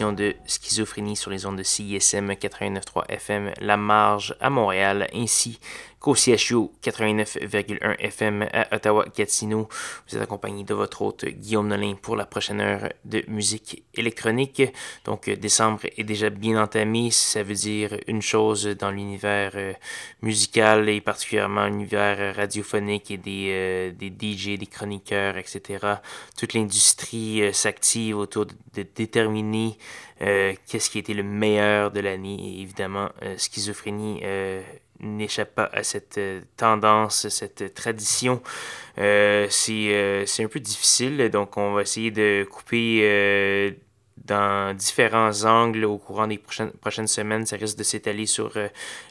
De Schizophrénie sur les ondes de CISM 89.3 FM La Marge à Montréal ainsi qu'au CHU 89,1 FM à Ottawa-Gatineau. Vous êtes accompagné de votre hôte Guillaume Nolin pour la prochaine heure de musique électronique. Donc décembre est déjà bien entamé, ça veut dire une chose dans l'univers euh, musical et particulièrement l'univers radiophonique et des, euh, des DJ, des chroniqueurs, etc. Toute l'industrie euh, s'active autour de, déterminer qu'est-ce qui a été le meilleur de l'année. Et évidemment, schizophrénie n'échappe pas à cette euh, tendance, cette tradition. Euh, euh, c'est un peu difficile, donc on va essayer de couper dans différents angles au courant des prochaines, prochaines semaines. Ça risque de s'étaler sur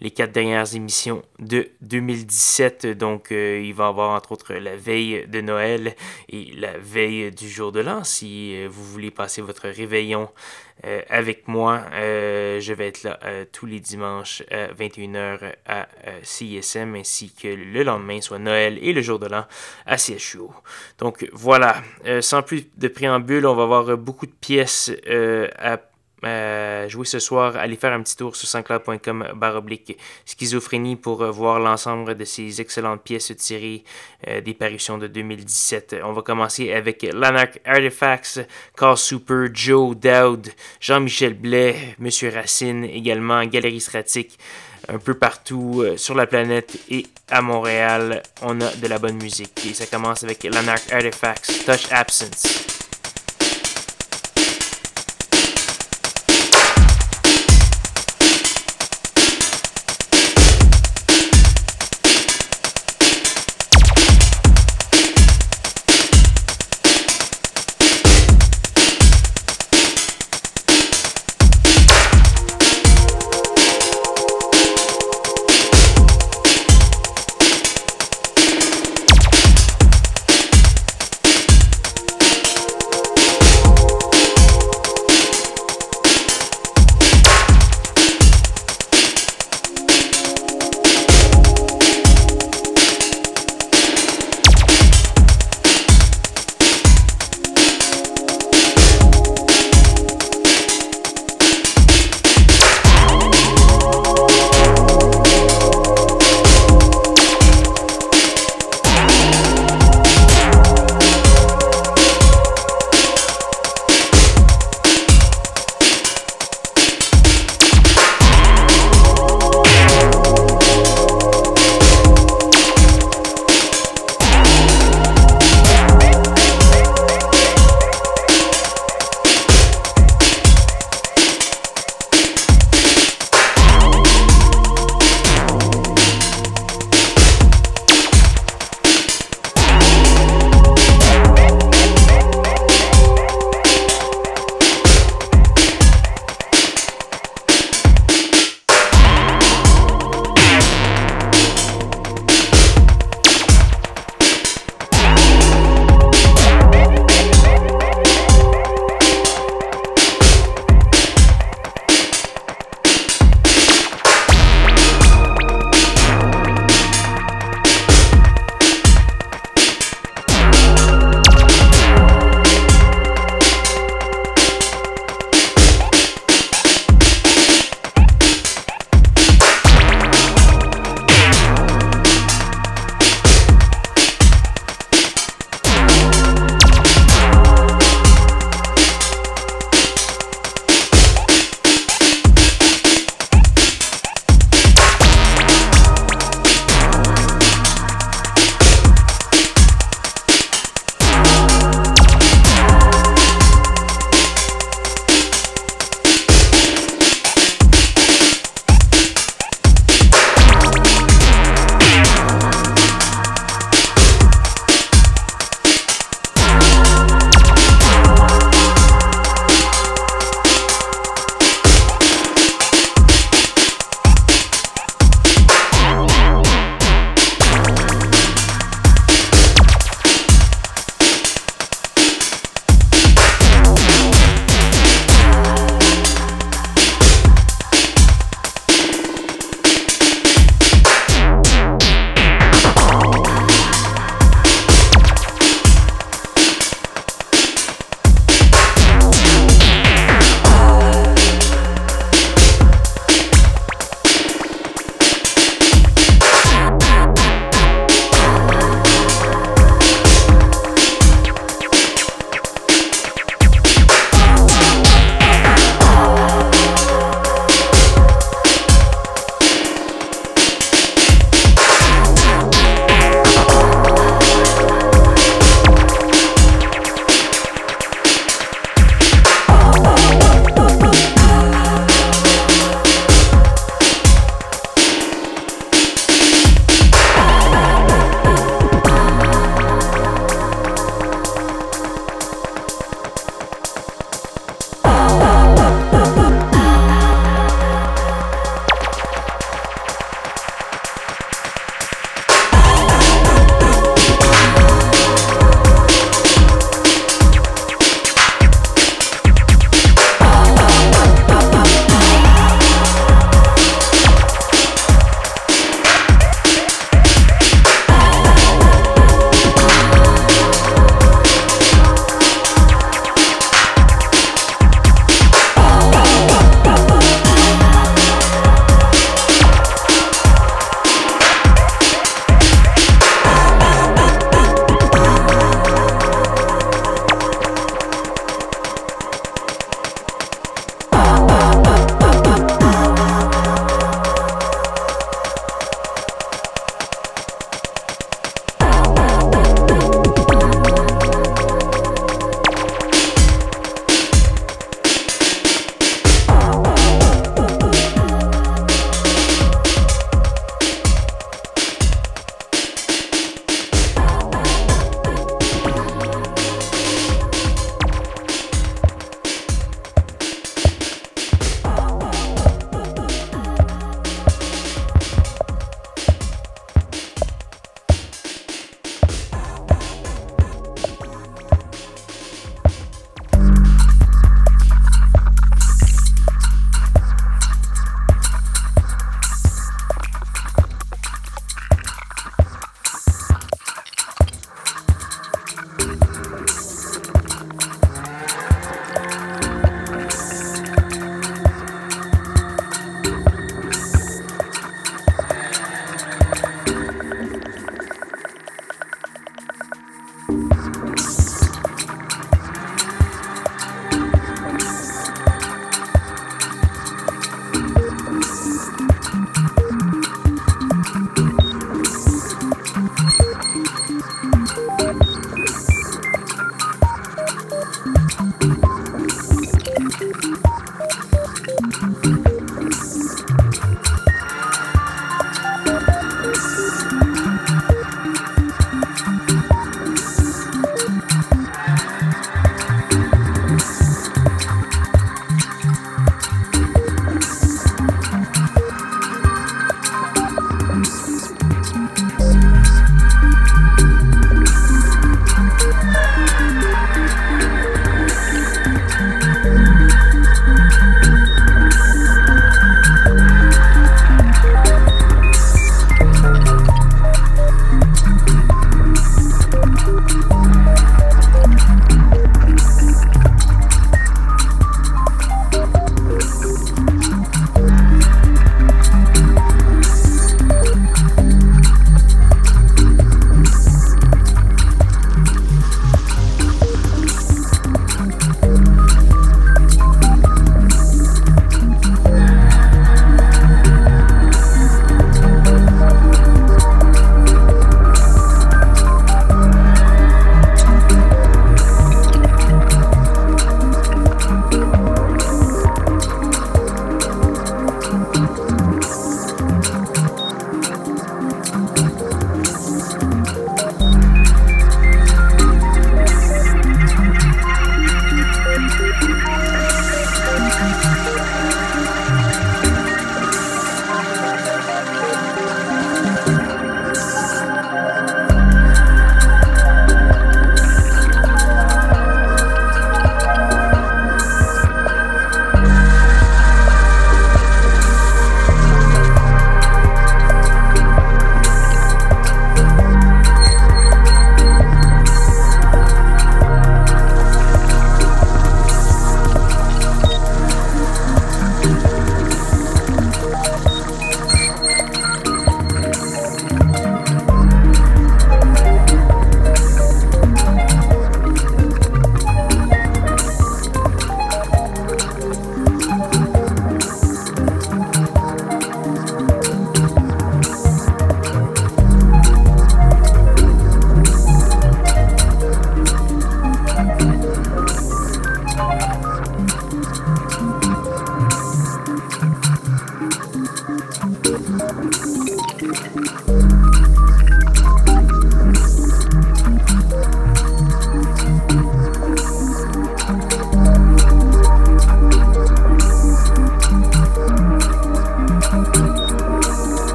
les quatre dernières émissions de 2017. Donc, il va y avoir entre autres la veille de Noël et la veille du jour de l'an. Si vous voulez passer votre réveillon euh, avec moi. Euh, je vais être là euh, tous les dimanches à 21h à CISM ainsi que le lendemain, soit Noël et le jour de l'an à CHU. Donc voilà, sans plus de préambule, on va avoir beaucoup de pièces à euh, jouer ce soir, allez faire un petit tour sur sanscloud.com baroblique schizophrénie pour euh, voir l'ensemble de ces excellentes pièces tirées euh, des parutions de 2017. On va commencer avec Lanark Artifacts, Carl Super, Joe Dowd, Jean-Michel Blais, Monsieur Racine, également Galerie Stratique, un peu partout sur la planète et à Montréal, on a de la bonne musique. Et ça commence avec Lanark Artifacts, Touch Absence.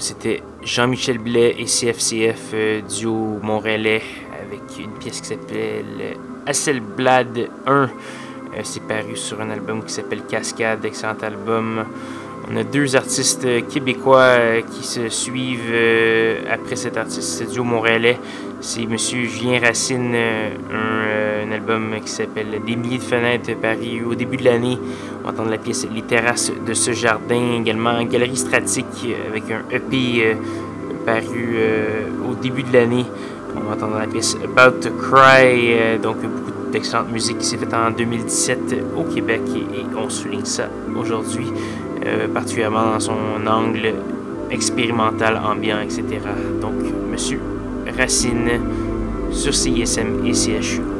C'était Jean-Michel Blais et CFCF, euh, duo montréalais, avec une pièce qui s'appelle Hasselblad 1. Euh, c'est paru sur un album qui s'appelle Cascade, excellent album. On a deux artistes québécois euh, qui se suivent après cet artiste duo montréalais. C'est M. Julien Racine, album qui s'appelle Des milliers de fenêtres paru au début de l'année. On va entendre la pièce Les terrasses de ce jardin, également Galerie Stratique avec un EP euh, paru euh, au début de l'année. On va entendre la pièce About to Cry, euh, donc beaucoup d'excellente musique qui s'est faite en 2017 au Québec et, on souligne ça aujourd'hui, particulièrement dans son angle expérimental, ambiant, etc. Donc, Monsieur Racine sur CISM et CHU.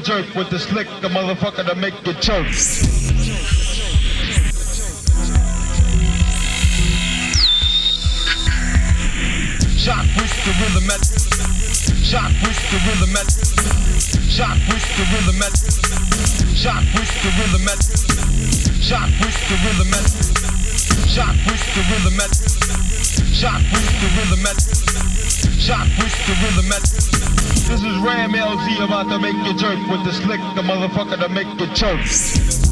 Jerk with the slick, the motherfucker to make you choke. Shock with the rhythm at Shock with the rhythm at Shock with the rhythm at Shock with the rhythm at Shock with the rhythm at Shock with the rhythm at Shock with the rhythm at Shock with the rhythm at this is Ram LZ about to make you jerk with the slick, the motherfucker to make you choke.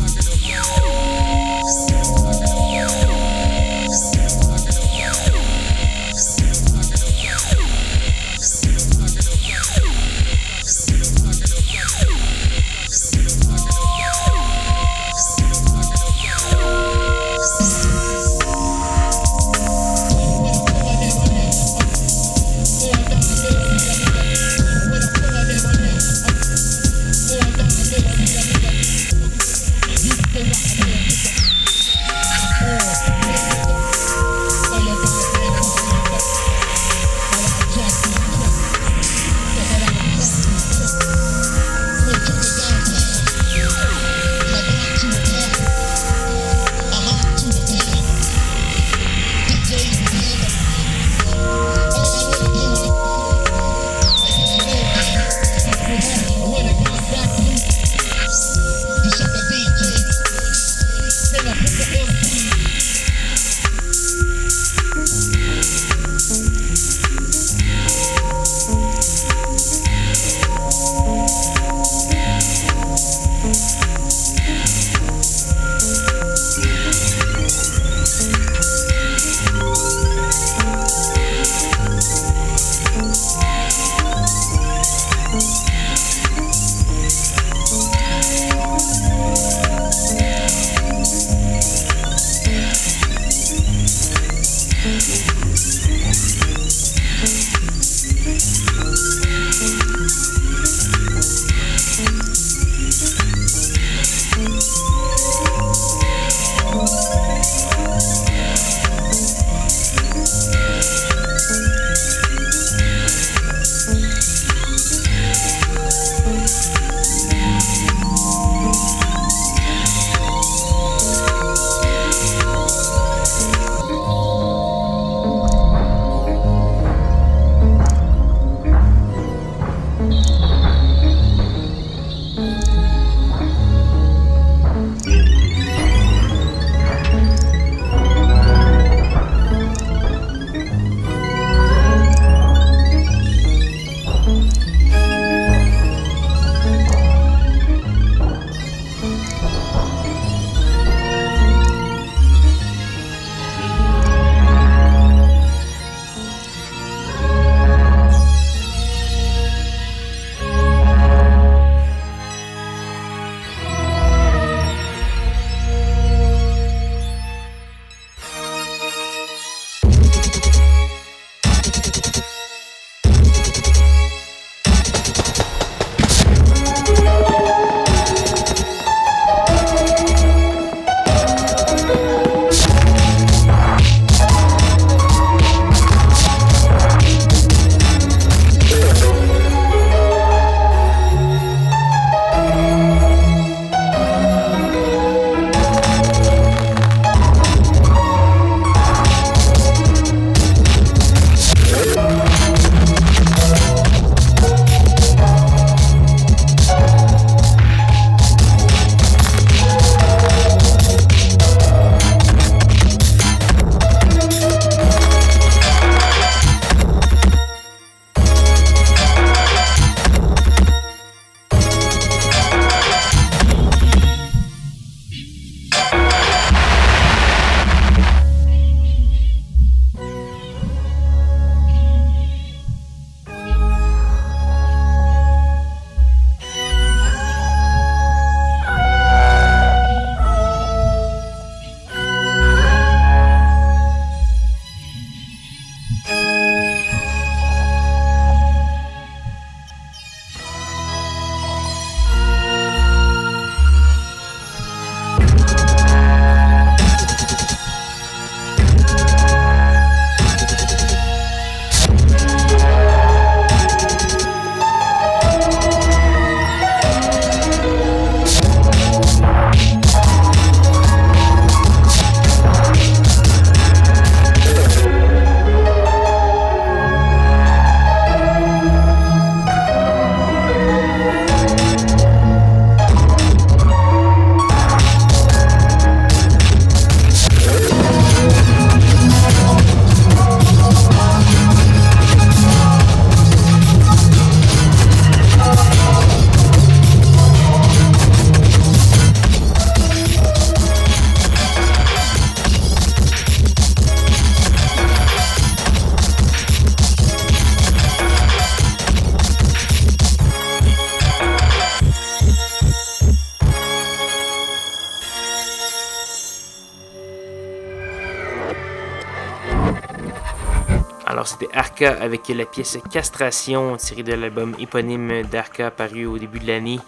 Avec la pièce Castration tirée de l'album éponyme d'Arca paru au début de l'année.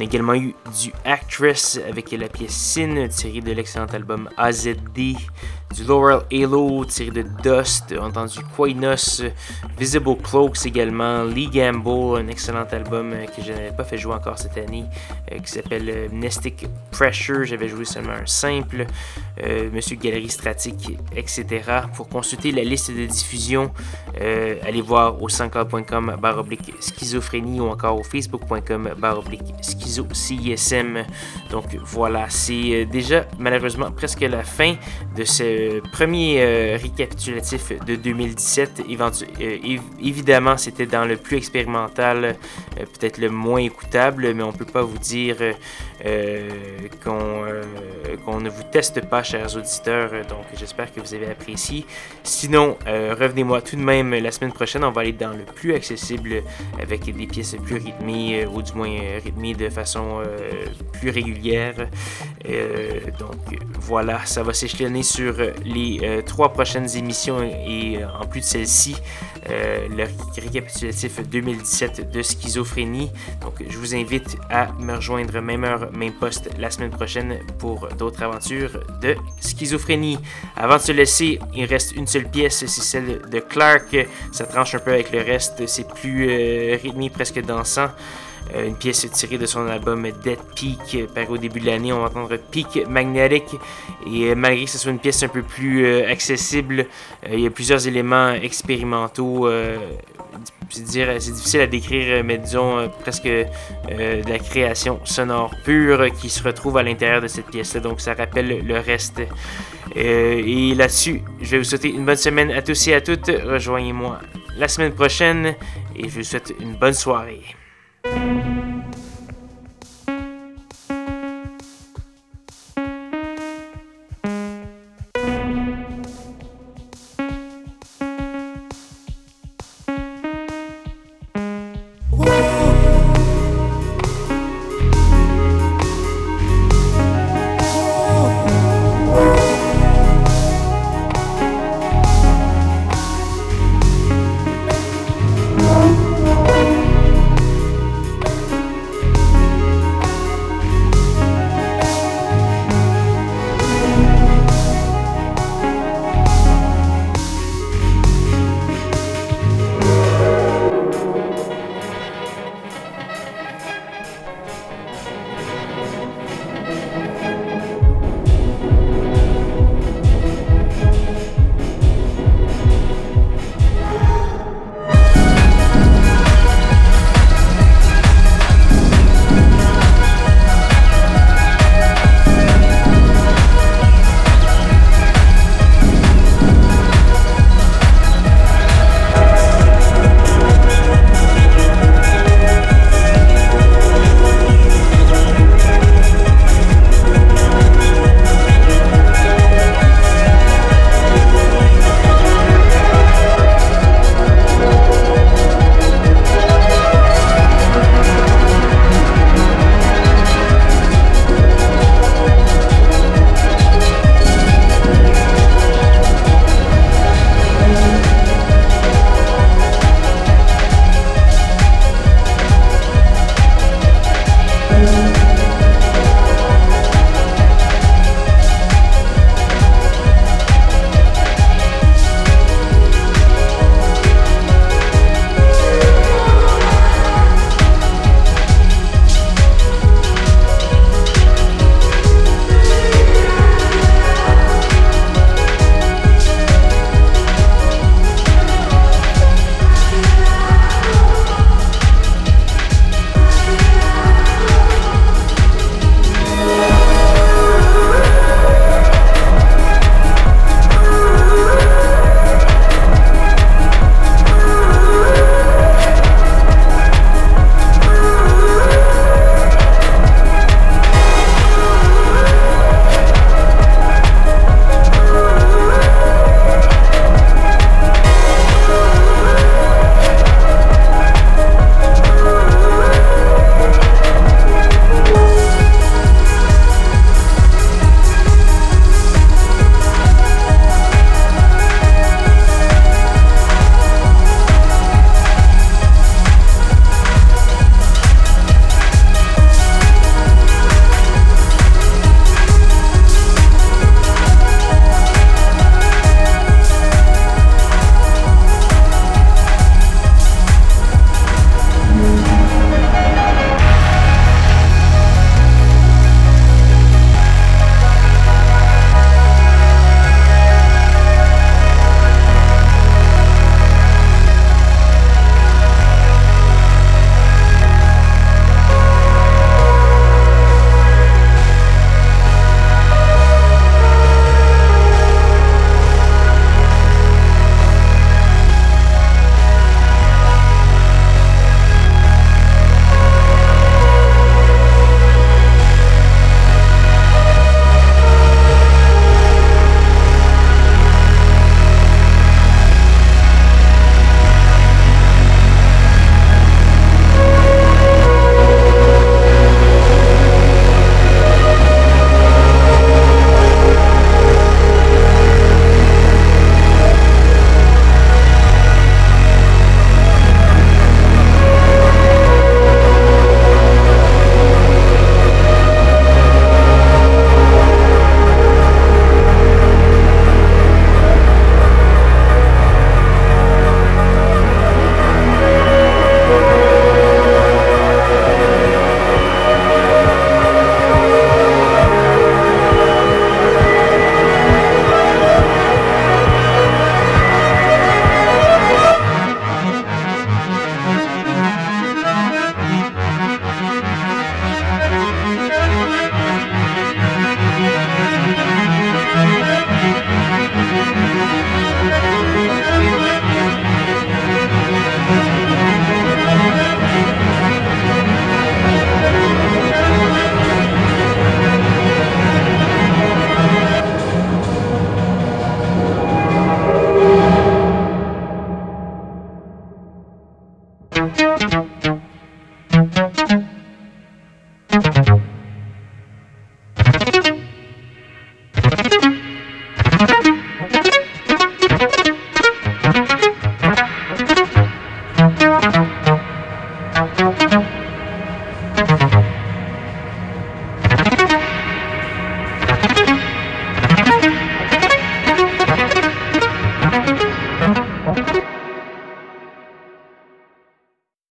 On a également eu du Actress avec la pièce Sin tirée de l'excellent album AZD du Laurel Halo tiré de Dust, entendu Quinos, Visible Cloaks également, Lee Gamble, un excellent album euh, que je n'avais pas fait jouer encore cette année, euh, qui s'appelle euh, Pressure, j'avais joué seulement un simple, Monsieur Galerie Stratique, etc. Pour consulter la liste de diffusion, allez voir au sanscloud.com baroblique schizophrénie ou encore au facebook.com baroblique CISM. Donc voilà, c'est déjà malheureusement presque la fin de ce premier euh, récapitulatif de 2017. Euh, évidemment, c'était dans le plus expérimental, euh, peut-être le moins écoutable, mais on ne peut pas vous dire qu'on ne vous teste pas, chers auditeurs. Donc, j'espère que vous avez apprécié. Sinon, revenez-moi tout de même la semaine prochaine. On va aller dans le plus accessible avec des pièces plus rythmées, ou du moins rythmées de façon plus régulière. donc, voilà, ça va s'échelonner sur les euh, trois prochaines émissions et euh, en plus de celle-ci, euh, le récapitulatif 2017 de schizophrénie. Donc je vous invite à me rejoindre même heure, même poste la semaine prochaine pour d'autres aventures de schizophrénie. Avant de se laisser, il reste une seule pièce, c'est celle de Clark. Ça tranche un peu avec le reste, c'est plus rythmé, presque dansant. Euh, une pièce tirée de son album Dead Peak, euh, paru au début de l'année. On va entendre Peak Magnetic. Et euh, malgré que ce soit une pièce un peu plus accessible, il y a plusieurs éléments expérimentaux. C'est difficile à décrire, mais disons presque de la création sonore pure qui se retrouve à l'intérieur de cette pièce-là. Donc ça rappelle le reste. et là-dessus, je vais vous souhaiter une bonne semaine à tous et à toutes. Rejoignez-moi la semaine prochaine et je vous souhaite une bonne soirée.